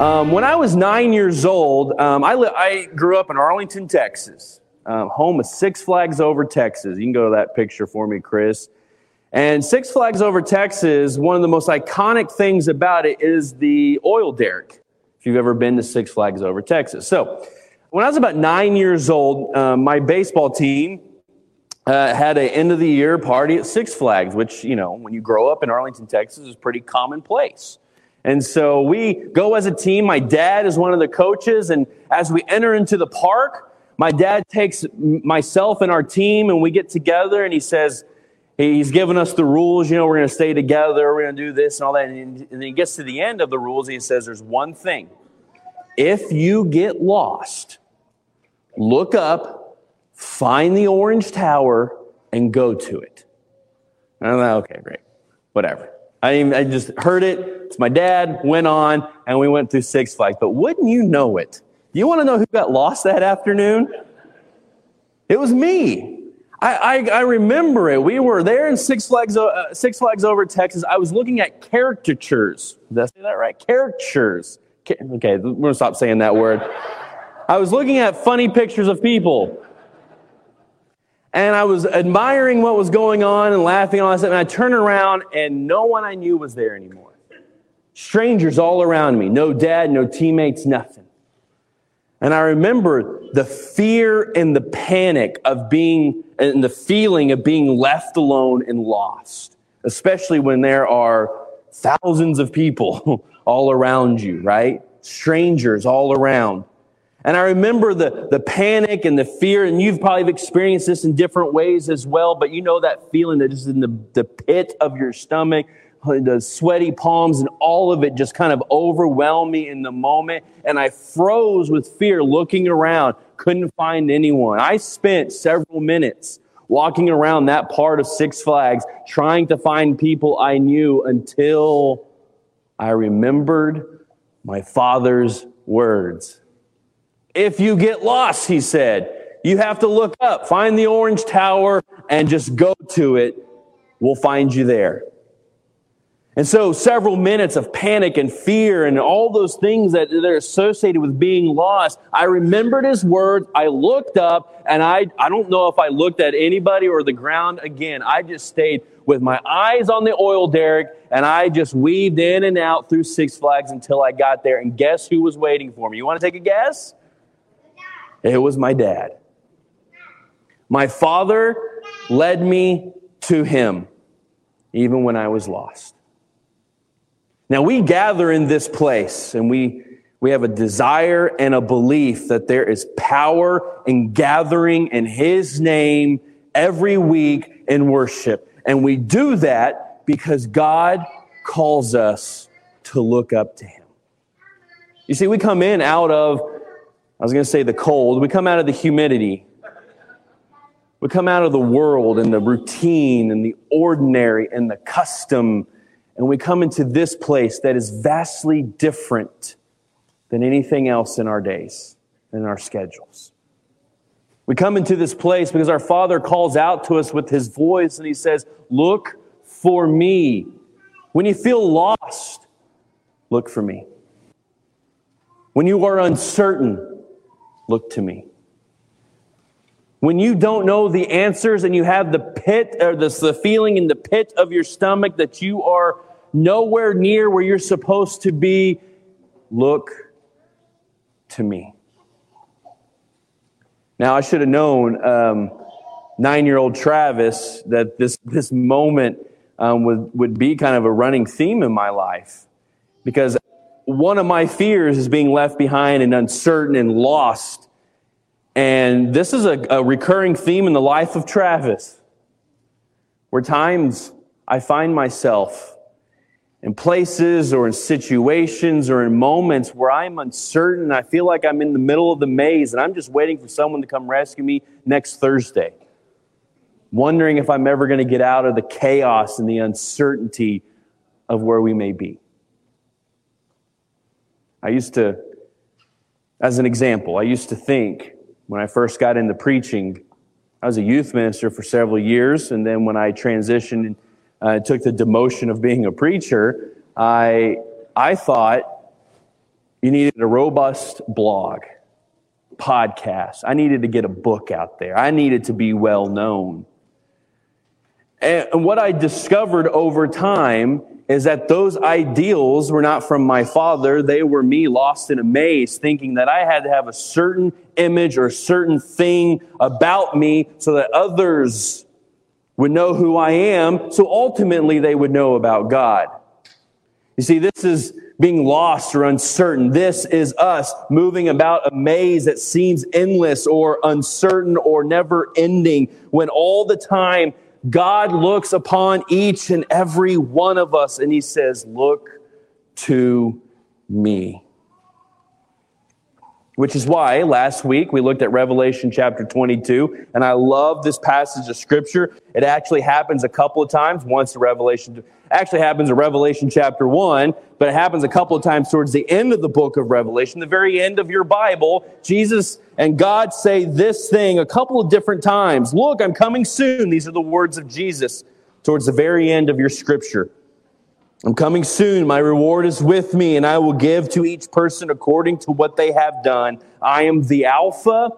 Um, when I was nine years old, um, I, li- I grew up in Arlington, Texas, um, home of Six Flags Over Texas. You can go to that picture for me, Chris. And Six Flags Over Texas, one of the most iconic things about it is the oil derrick, if you've ever been to Six Flags Over Texas. So, when I was about nine years old, uh, my baseball team uh, had an end of the year party at Six Flags, which, you know, when you grow up in Arlington, Texas, is pretty commonplace. And so we go as a team. My dad is one of the coaches. And as we enter into the park, my dad takes myself and our team and we get together and he says, He's given us the rules. You know, we're going to stay together. We're going to do this and all that. And then he gets to the end of the rules. And he says, There's one thing. If you get lost, look up, find the orange tower, and go to it. And I'm like, okay, great. Whatever. I, I just heard it. It's my dad, went on, and we went through Six Flags. But wouldn't you know it? You want to know who got lost that afternoon? It was me. I, I, I remember it. We were there in Six Flags, uh, Six Flags over Texas. I was looking at caricatures. Did I say that right? Caricatures. Okay, we're going to stop saying that word. I was looking at funny pictures of people. And I was admiring what was going on and laughing and all that stuff. And I turned around and no one I knew was there anymore. Strangers all around me. No dad, no teammates, nothing. And I remember the fear and the panic of being, and the feeling of being left alone and lost, especially when there are thousands of people all around you, right? Strangers all around. And I remember the, the panic and the fear, and you've probably experienced this in different ways as well, but you know that feeling that is in the, the pit of your stomach, the sweaty palms, and all of it just kind of overwhelmed me in the moment. And I froze with fear looking around, couldn't find anyone. I spent several minutes walking around that part of Six Flags trying to find people I knew until I remembered my father's words. If you get lost, he said, you have to look up, find the orange tower, and just go to it. We'll find you there. And so, several minutes of panic and fear and all those things that are associated with being lost, I remembered his words. I looked up, and I, I don't know if I looked at anybody or the ground again. I just stayed with my eyes on the oil derrick, and I just weaved in and out through Six Flags until I got there. And guess who was waiting for me? You want to take a guess? It was my dad. My father led me to him, even when I was lost. Now, we gather in this place and we, we have a desire and a belief that there is power in gathering in his name every week in worship. And we do that because God calls us to look up to him. You see, we come in out of I was going to say the cold. We come out of the humidity. We come out of the world and the routine and the ordinary and the custom. And we come into this place that is vastly different than anything else in our days and in our schedules. We come into this place because our Father calls out to us with His voice and He says, Look for me. When you feel lost, look for me. When you are uncertain, Look to me. When you don't know the answers and you have the pit or the, the feeling in the pit of your stomach that you are nowhere near where you're supposed to be, look to me. Now, I should have known, um, nine year old Travis, that this, this moment um, would, would be kind of a running theme in my life. Because one of my fears is being left behind and uncertain and lost. And this is a, a recurring theme in the life of Travis, where times I find myself in places or in situations or in moments where I'm uncertain. I feel like I'm in the middle of the maze and I'm just waiting for someone to come rescue me next Thursday. Wondering if I'm ever going to get out of the chaos and the uncertainty of where we may be. I used to, as an example, I used to think when I first got into preaching, I was a youth minister for several years, and then when I transitioned and uh, took the demotion of being a preacher, I, I thought You needed a robust blog, podcast. I needed to get a book out there. I needed to be well known. And what I discovered over time is that those ideals were not from my father. They were me lost in a maze, thinking that I had to have a certain image or a certain thing about me so that others would know who I am. So ultimately they would know about God. You see, this is being lost or uncertain. This is us moving about a maze that seems endless or uncertain or never ending when all the time God looks upon each and every one of us and he says, Look to me. Which is why last week we looked at Revelation chapter 22, and I love this passage of scripture. It actually happens a couple of times. Once the Revelation actually happens in Revelation chapter 1, but it happens a couple of times towards the end of the book of Revelation, the very end of your Bible. Jesus and God say this thing a couple of different times. Look, I'm coming soon. These are the words of Jesus towards the very end of your scripture. I'm coming soon. My reward is with me, and I will give to each person according to what they have done. I am the Alpha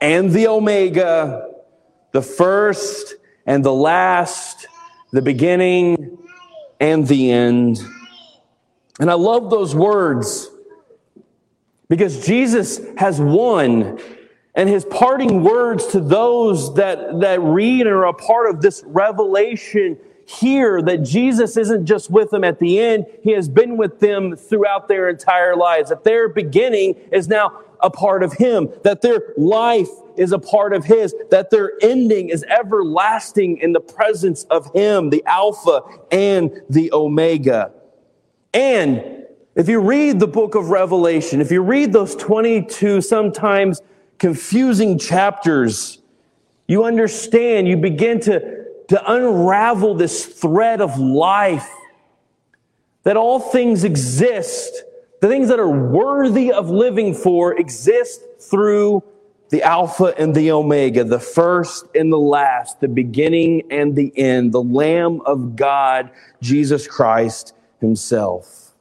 and the Omega, the first and the last, the beginning and the end. And I love those words because Jesus has won. And his parting words to those that, that read are a part of this revelation hear that Jesus isn't just with them at the end, He has been with them throughout their entire lives, that their beginning is now a part of Him, that their life is a part of His, that their ending is everlasting in the presence of Him, the Alpha and the Omega. And if you read the book of Revelation, if you read those 22 sometimes confusing chapters, you understand, you begin to to unravel this thread of life that all things exist, the things that are worthy of living for exist through the Alpha and the Omega, the first and the last, the beginning and the end, the Lamb of God, Jesus Christ Himself.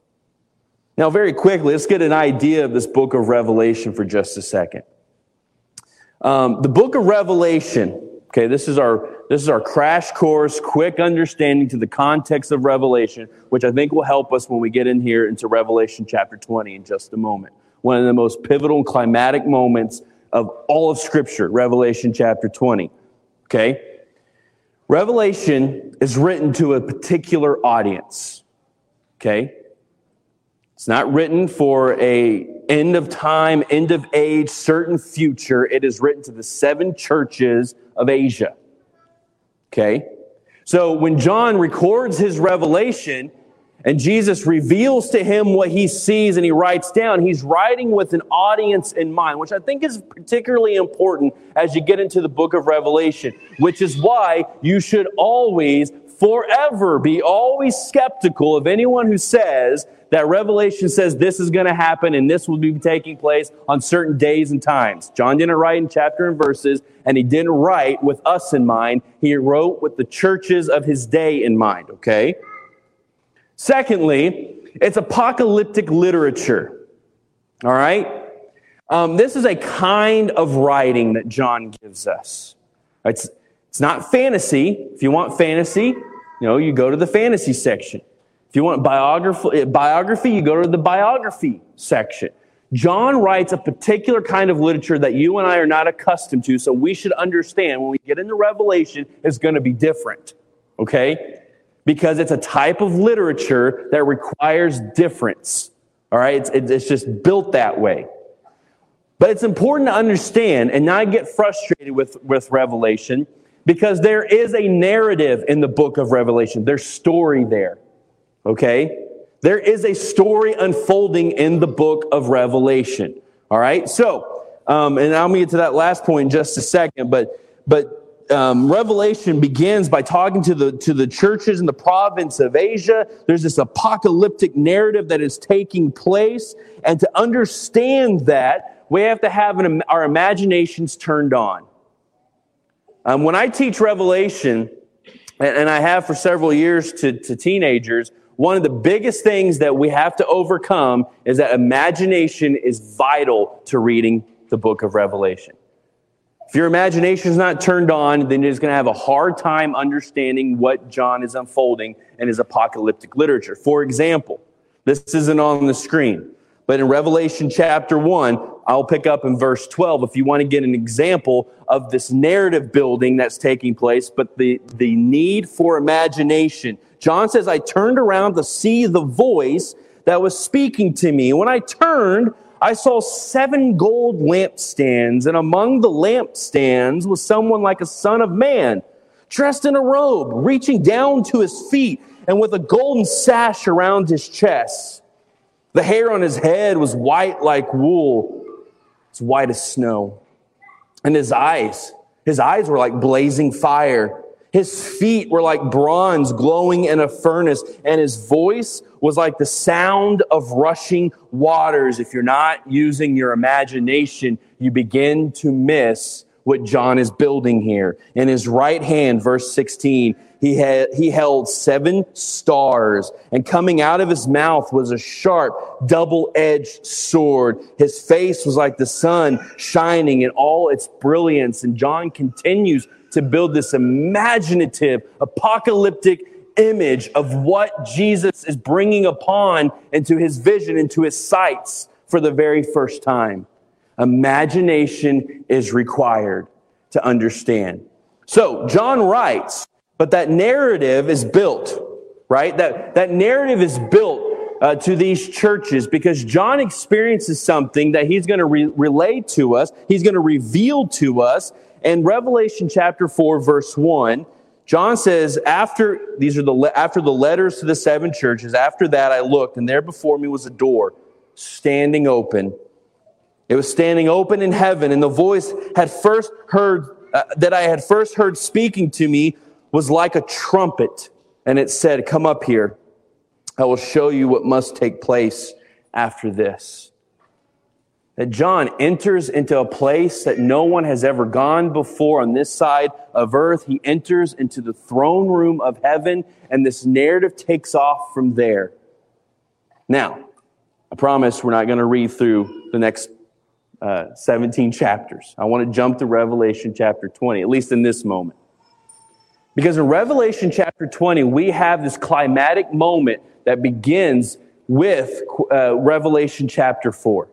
Now, very quickly, let's get an idea of this book of Revelation for just a second. Um, the book of Revelation Okay, this is our this is our crash course, quick understanding to the context of Revelation, which I think will help us when we get in here into Revelation chapter 20 in just a moment. One of the most pivotal and climatic moments of all of Scripture, Revelation chapter 20. Okay? Revelation is written to a particular audience. Okay? It's not written for a end of time, end of age, certain future. It is written to the seven churches of Asia. Okay? So when John records his revelation and Jesus reveals to him what he sees and he writes down, he's writing with an audience in mind, which I think is particularly important as you get into the book of Revelation, which is why you should always, forever be always skeptical of anyone who says that Revelation says this is going to happen and this will be taking place on certain days and times. John didn't write in chapter and verses, and he didn't write with us in mind. He wrote with the churches of his day in mind, okay? Secondly, it's apocalyptic literature, all right? Um, this is a kind of writing that John gives us. It's, it's not fantasy. If you want fantasy, you know, you go to the fantasy section. If you want biography, eh, biography, you go to the biography section. John writes a particular kind of literature that you and I are not accustomed to, so we should understand when we get into Revelation, it's going to be different. Okay? Because it's a type of literature that requires difference. All right? It's, it's just built that way. But it's important to understand and not get frustrated with, with Revelation because there is a narrative in the book of Revelation. There's story there. Okay? There is a story unfolding in the book of Revelation. All right? So, um, and I'll get to that last point in just a second, but, but um, Revelation begins by talking to the, to the churches in the province of Asia. There's this apocalyptic narrative that is taking place. And to understand that, we have to have an, our imaginations turned on. Um, when I teach Revelation, and, I have for several years to, to teenagers, one of the biggest things that we have to overcome is that imagination is vital to reading the book of Revelation. If your imagination is not turned on, then you're going to have a hard time understanding what John is unfolding in his apocalyptic literature. For example, this isn't on the screen, but in Revelation chapter 1, I'll pick up in verse 12 if you want to get an example of this narrative building that's taking place, but the, the need for imagination. John says, I turned around to see the voice that was speaking to me. When I turned, I saw seven gold lampstands, and among the lampstands was someone like a son of man, dressed in a robe, reaching down to his feet, and with a golden sash around his chest. The hair on his head was white like wool, it's white as snow. And his eyes, his eyes were like blazing fire. His feet were like bronze glowing in a furnace, and his voice was like the sound of rushing waters. If you're not using your imagination, you begin to miss what John is building here. In his right hand, verse 16, he, had, he held seven stars, and coming out of his mouth was a sharp, double edged sword. His face was like the sun shining in all its brilliance. And John continues to build this imaginative, apocalyptic image of what Jesus is bringing upon into his vision, into his sights for the very first time. Imagination is required to understand. So, John writes, but that narrative is built, right? That, that narrative is built uh, to these churches because John experiences something that he's going to re- relay to us, he's going to reveal to us. In Revelation chapter 4, verse 1, John says, after these are the after the letters to the seven churches, after that I looked, and there before me was a door standing open. It was standing open in heaven, and the voice had first heard uh, that I had first heard speaking to me was like a trumpet, and it said, Come up here. I will show you what must take place after this that John enters into a place that no one has ever gone before on this side of earth. He enters into the throne room of heaven, and this narrative takes off from there. Now, I promise we're not going to read through the next uh, 17 chapters. I want to jump to Revelation chapter 20, at least in this moment. Because in Revelation chapter 20, we have this climatic moment that begins with uh, Revelation chapter 4.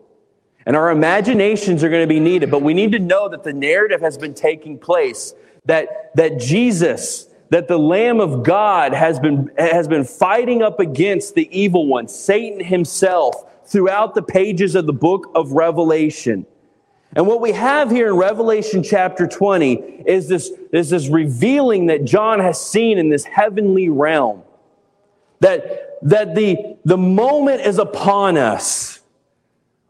And our imaginations are going to be needed, but we need to know that the narrative has been taking place, that, that Jesus, that the Lamb of God has been, has been fighting up against the evil one, Satan himself, throughout the pages of the book of Revelation. And what we have here in Revelation chapter 20 is this, is this revealing that John has seen in this heavenly realm. That, that the, the moment is upon us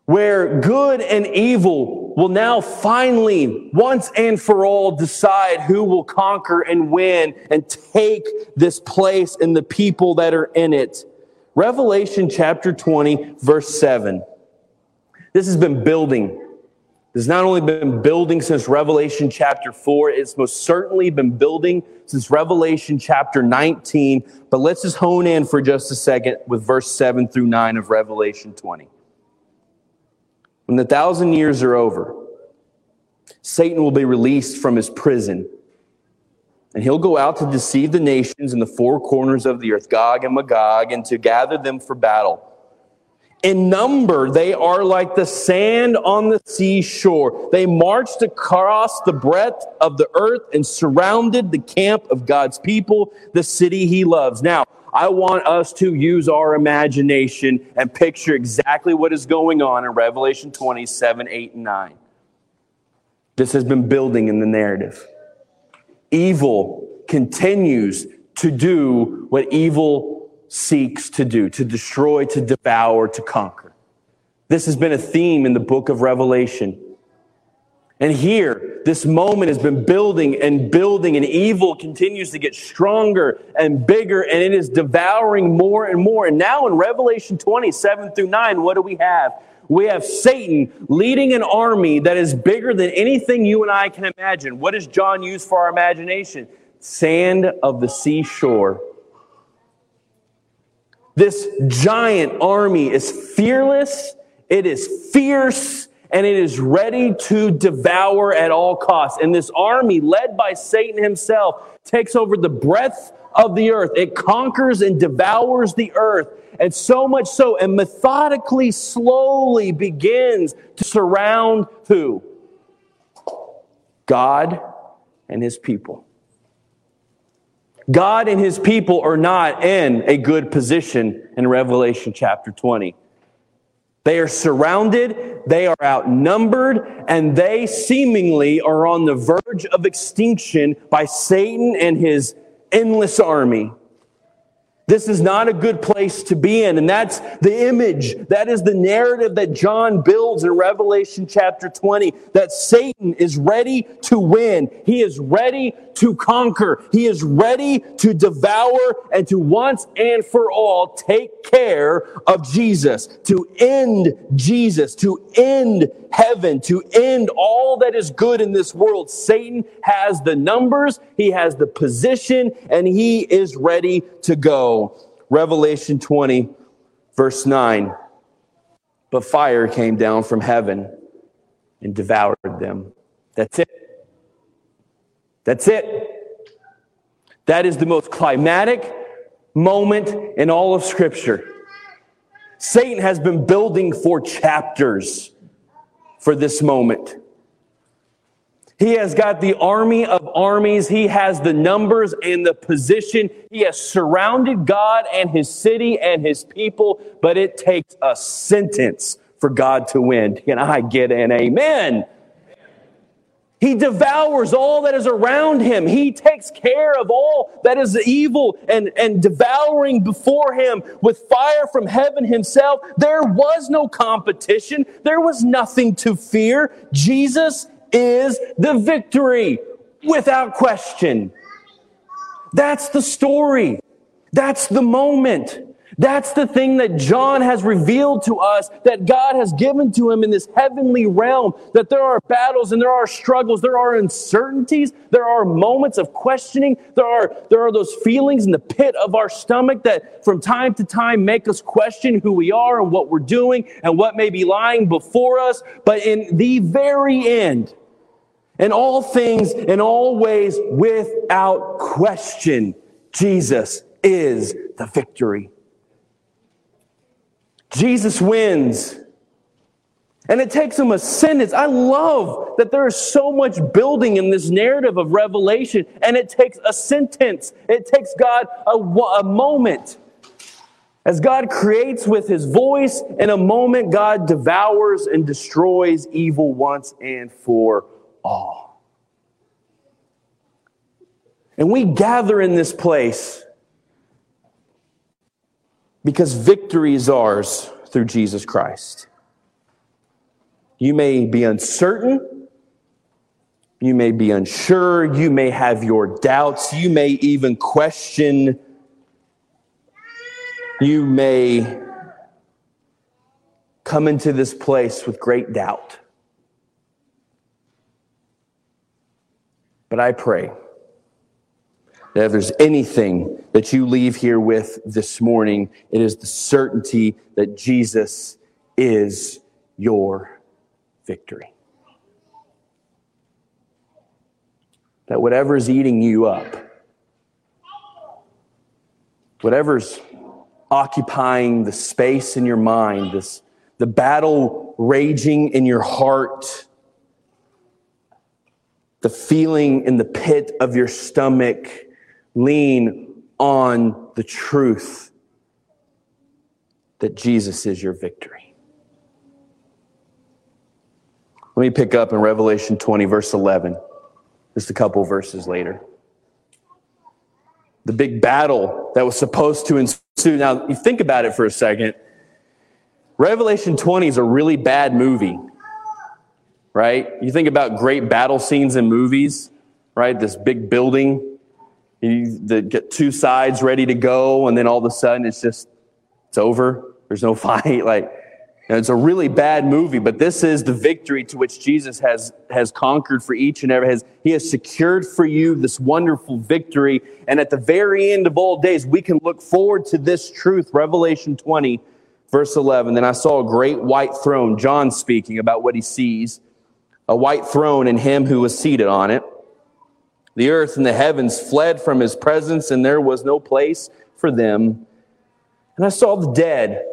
where good and evil will now finally, once and for all, decide who will conquer and win and take this place and the people that are in it. Revelation chapter 20, verse 7. This has been building. This has not only been building since Revelation chapter 4, it's most certainly been building since Revelation chapter 19. But let's just hone in for just a second with verse 7 through 9 of Revelation 20. When the thousand years are over, Satan will be released from his prison. And he'll go out to deceive the nations in the four corners of the earth, Gog and Magog, and to gather them for battle. In number, they are like the sand on the seashore. They marched across the breadth of the earth and surrounded the camp of God's people, the city he loves. Now, I want us to use our imagination and picture exactly what is going on in Revelation 27, 8, and 9. This has been building in the narrative. Evil continues to do what evil seeks to do to destroy, to devour, to conquer. This has been a theme in the book of Revelation. And here, this moment has been building and building, and evil continues to get stronger and bigger, and it is devouring more and more. And now in Revelation 27 through 9, what do we have? We have Satan leading an army that is bigger than anything you and I can imagine. What does John use for our imagination? Sand of the seashore. This giant army is fearless, it is fierce, and it is ready to devour at all costs. And this army, led by Satan himself, takes over the breadth of the earth. It conquers and devours the earth. And so much so, and methodically, slowly begins to surround who? God and his people. God and his people are not in a good position in Revelation chapter 20. They are surrounded, they are outnumbered, and they seemingly are on the verge of extinction by Satan and his endless army. This is not a good place to be in. And that's the image. That is the narrative that John builds in Revelation chapter 20 that Satan is ready to win. He is ready to conquer. He is ready to devour and to once and for all take care of Jesus, to end Jesus, to end heaven, to end all that is good in this world. Satan has the numbers, he has the position, and he is ready to go. Revelation 20, verse 9. But fire came down from heaven and devoured them. That's it. That's it. That is the most climatic moment in all of Scripture. Satan has been building for chapters for this moment. He has got the army of armies. He has the numbers and the position. He has surrounded God and his city and his people, but it takes a sentence for God to win. Can I get an amen? He devours all that is around him. He takes care of all that is evil and, and devouring before him with fire from heaven himself. There was no competition. There was nothing to fear. Jesus is the victory without question. That's the story. That's the moment. That's the thing that John has revealed to us that God has given to him in this heavenly realm. That there are battles and there are struggles, there are uncertainties, there are moments of questioning, there are, there are those feelings in the pit of our stomach that from time to time make us question who we are and what we're doing and what may be lying before us. But in the very end, in all things, in all ways, without question, Jesus is the victory. Jesus wins. And it takes him a sentence. I love that there is so much building in this narrative of Revelation, and it takes a sentence. It takes God a, a moment. As God creates with his voice, in a moment, God devours and destroys evil once and for all. And we gather in this place because victory is ours through Jesus Christ. You may be uncertain. You may be unsure. You may have your doubts. You may even question. You may come into this place with great doubt. But I pray that if there's anything that you leave here with this morning, it is the certainty that Jesus is your victory. That whatever is eating you up, whatever's occupying the space in your mind, this, the battle raging in your heart, the feeling in the pit of your stomach, lean on the truth that Jesus is your victory. Let me pick up in Revelation 20, verse 11, just a couple verses later. The big battle that was supposed to ensue. Now, you think about it for a second. Revelation 20 is a really bad movie, right? You think about great battle scenes in movies, right? This big building, you get two sides ready to go, and then all of a sudden it's just, it's over. There's no fight. Like, it's a really bad movie, but this is the victory to which Jesus has, has conquered for each and every has he has secured for you this wonderful victory. And at the very end of all days, we can look forward to this truth. Revelation 20, verse 11. Then I saw a great white throne, John speaking about what he sees, a white throne and him who was seated on it. The earth and the heavens fled from his presence, and there was no place for them. And I saw the dead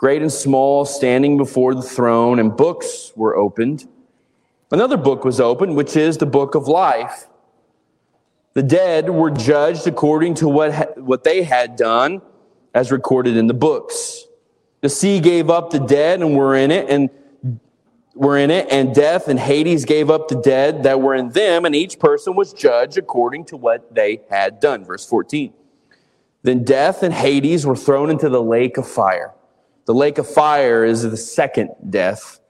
great and small, standing before the throne, and books were opened. Another book was opened, which is the book of life. The dead were judged according to what, ha- what they had done, as recorded in the books. The sea gave up the dead and were in it, and were in it, and death and Hades gave up the dead that were in them, and each person was judged according to what they had done. Verse 14. Then death and Hades were thrown into the lake of fire. The lake of fire is the second death.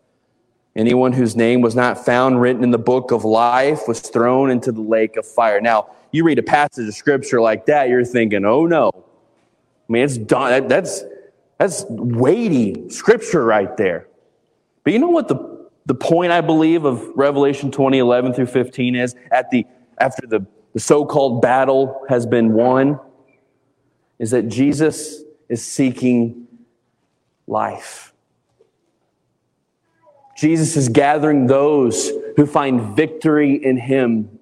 Anyone whose name was not found written in the book of life was thrown into the lake of fire. Now, you read a passage of scripture like that, you're thinking, oh no. I mean, it's done. That's, that's weighty scripture right there. But you know what the, the point, I believe, of Revelation 20, 11 through 15 is? At the, after the, the so called battle has been won, is that Jesus is seeking life. Jesus is gathering those who find victory in him.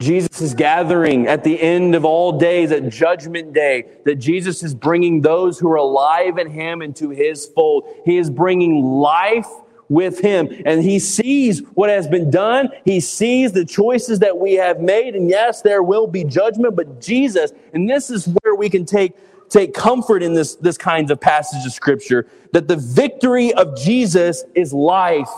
Jesus is gathering at the end of all days, at Judgment Day, that Jesus is bringing those who are alive in him into his fold. He is bringing life with him. And he sees what has been done. He sees the choices that we have made. And yes, there will be judgment, but Jesus, and this is where we can take take comfort in this, this kinds of passage of scripture that the victory of Jesus is life.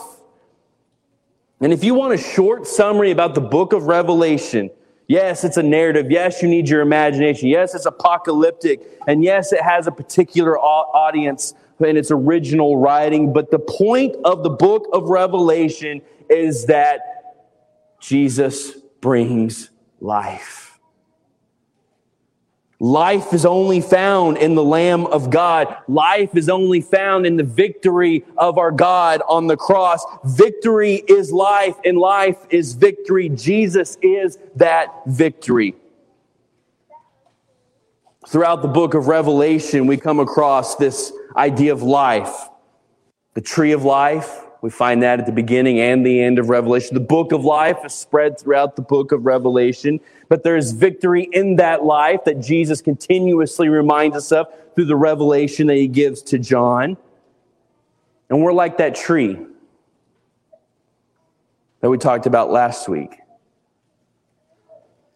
And if you want a short summary about the book of Revelation, yes, it's a narrative. Yes, you need your imagination. Yes, it's apocalyptic. And yes, it has a particular audience in its original writing. But the point of the book of Revelation is that Jesus brings life. Life is only found in the Lamb of God. Life is only found in the victory of our God on the cross. Victory is life, and life is victory. Jesus is that victory. Throughout the book of Revelation, we come across this idea of life. The tree of life, we find that at the beginning and the end of Revelation. The book of life is spread throughout the book of Revelation but there is victory in that life that Jesus continuously reminds us of through the revelation that he gives to John. And we're like that tree that we talked about last week.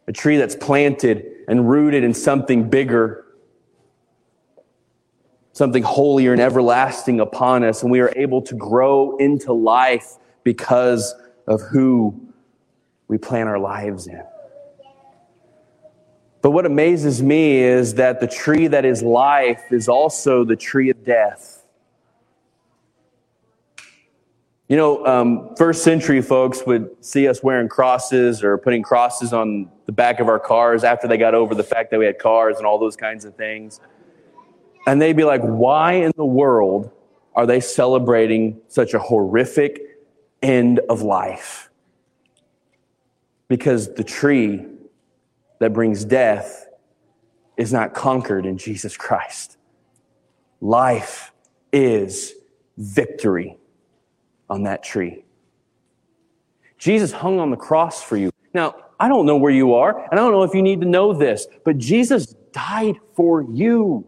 A tree that's planted and rooted in something bigger, something holier and everlasting upon us, and we are able to grow into life because of who we plan our lives in. But what amazes me is that the tree that is life is also the tree of death. You know, um, first century folks would see us wearing crosses or putting crosses on the back of our cars after they got over the fact that we had cars and all those kinds of things. And they'd be like, why in the world are they celebrating such a horrific end of life? Because the tree that brings death is not conquered in Jesus Christ. Life is victory on that tree. Jesus hung on the cross for you. Now, I don't know where you are, and I don't know if you need to know this, but Jesus died for you.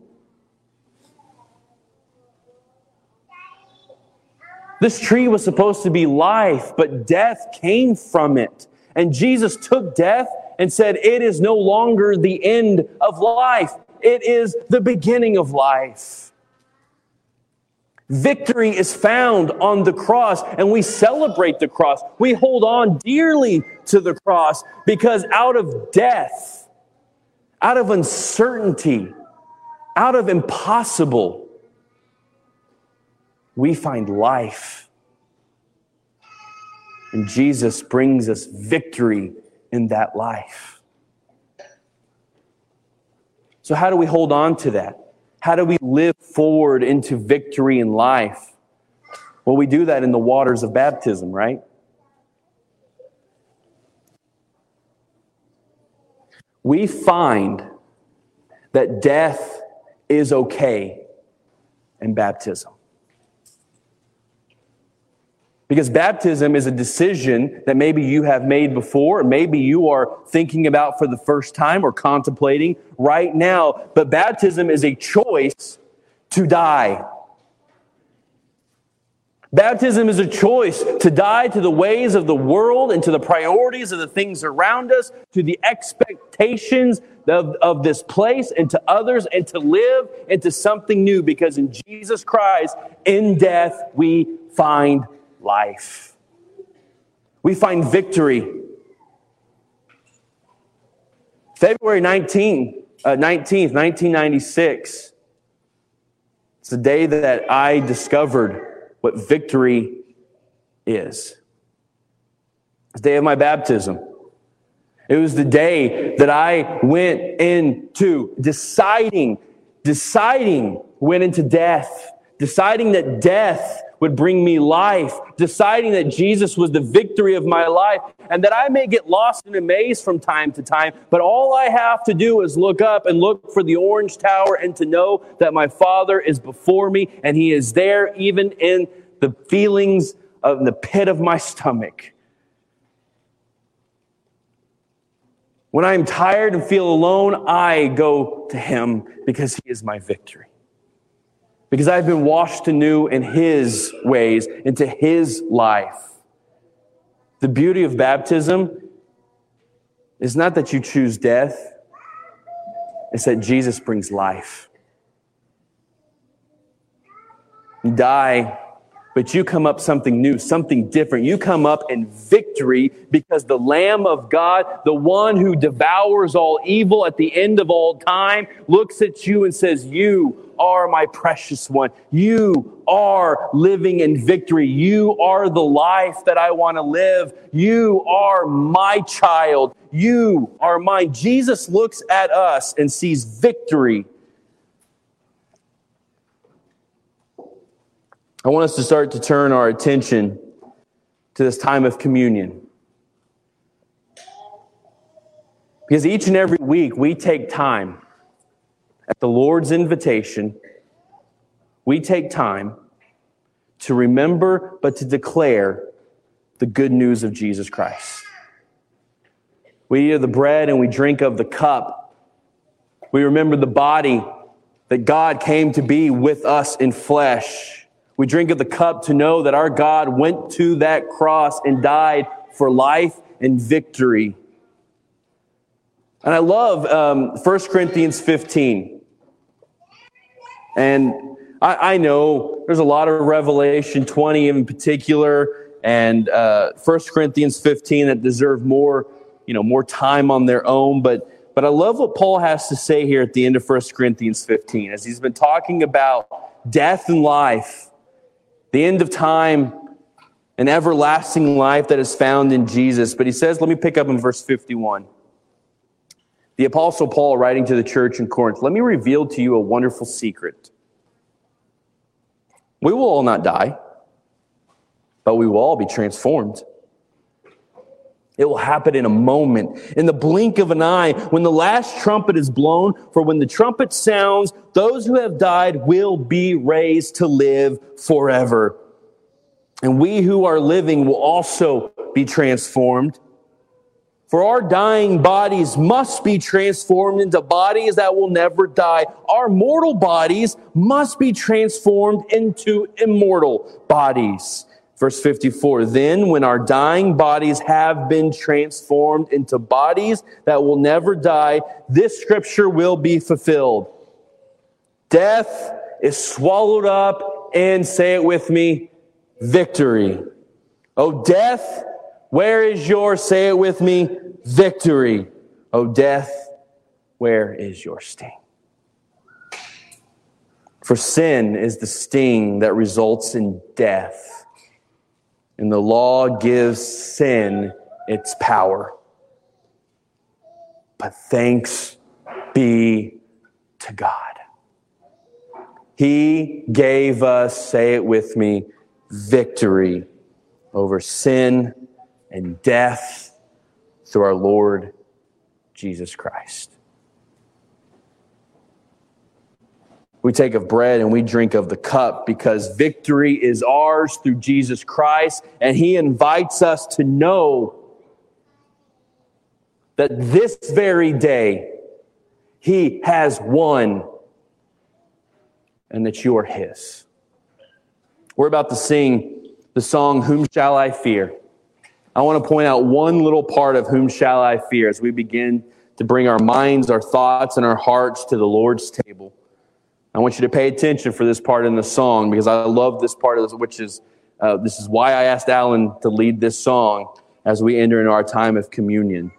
This tree was supposed to be life, but death came from it. And Jesus took death and said, It is no longer the end of life, it is the beginning of life. Victory is found on the cross, and we celebrate the cross. We hold on dearly to the cross because out of death, out of uncertainty, out of impossible, we find life. And Jesus brings us victory in that life. So, how do we hold on to that? How do we live forward into victory in life? Well, we do that in the waters of baptism, right? We find that death is okay in baptism. Because baptism is a decision that maybe you have made before, or maybe you are thinking about for the first time or contemplating right now. But baptism is a choice to die. Baptism is a choice to die to the ways of the world and to the priorities of the things around us, to the expectations of, of this place and to others, and to live into something new because in Jesus Christ, in death, we find life. We find victory. February 19, uh, 19th, 1996. It's the day that I discovered what victory is. It's the day of my baptism. It was the day that I went into deciding, deciding, went into death, deciding that death would bring me life, deciding that Jesus was the victory of my life, and that I may get lost in a maze from time to time. But all I have to do is look up and look for the orange tower and to know that my Father is before me and He is there even in the feelings of the pit of my stomach. When I am tired and feel alone, I go to Him because He is my victory because I've been washed anew in His ways, into His life. The beauty of baptism is not that you choose death, it's that Jesus brings life. You die but you come up something new, something different. You come up in victory because the Lamb of God, the one who devours all evil at the end of all time, looks at you and says, You are my precious one. You are living in victory. You are the life that I want to live. You are my child. You are mine. Jesus looks at us and sees victory I want us to start to turn our attention to this time of communion. Because each and every week we take time at the Lord's invitation, we take time to remember but to declare the good news of Jesus Christ. We eat of the bread and we drink of the cup. We remember the body that God came to be with us in flesh. We drink of the cup to know that our God went to that cross and died for life and victory. And I love um, 1 Corinthians 15. And I, I, know there's a lot of Revelation 20 in particular and uh, 1 Corinthians 15 that deserve more, you know, more time on their own. But, but I love what Paul has to say here at the end of 1 Corinthians 15 as he's been talking about death and life the end of time, an everlasting life that is found in Jesus. But he says, let me pick up in verse 51. The Apostle Paul, writing to the church in Corinth, let me reveal to you a wonderful secret. We will all not die, but we will all be transformed. It will happen in a moment, in the blink of an eye, when the last trumpet is blown. For when the trumpet sounds, those who have died will be raised to live forever. And we who are living will also be transformed. For our dying bodies must be transformed into bodies that will never die. Our mortal bodies must be transformed into immortal bodies. Verse 54 Then, when our dying bodies have been transformed into bodies that will never die, this scripture will be fulfilled. Death is swallowed up and say it with me, victory. Oh, death, where is your, say it with me, victory? Oh, death, where is your sting? For sin is the sting that results in death and the law gives sin its power. But thanks be to God. He gave us, say it with me, victory over sin and death through our Lord Jesus Christ. We take of bread and we drink of the cup because victory is ours through Jesus Christ, and He invites us to know that this very day He has won and that you are His. We're about to sing the song, Whom Shall I Fear? I want to point out one little part of Whom Shall I Fear as we begin to bring our minds, our thoughts, and our hearts to the Lord's table. I want you to pay attention for this part in the song because I love this part of this, which is uh, this is why I asked Alan to lead this song as we enter into our time of communion.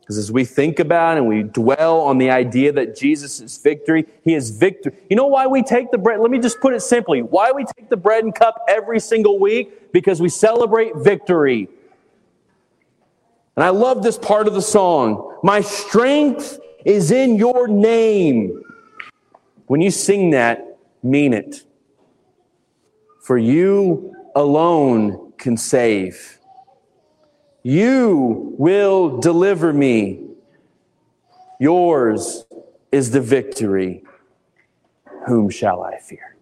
Because as we think about and we dwell on the idea that Jesus is victory, He is victory. You know why we take the bread? Let me just put it simply. Why we take the bread and cup every single week? Because we celebrate victory. And I love this part of the song. My strength is in your name. When you sing that, mean it. For you alone can save. You will deliver me. Yours is the victory. Whom shall I fear?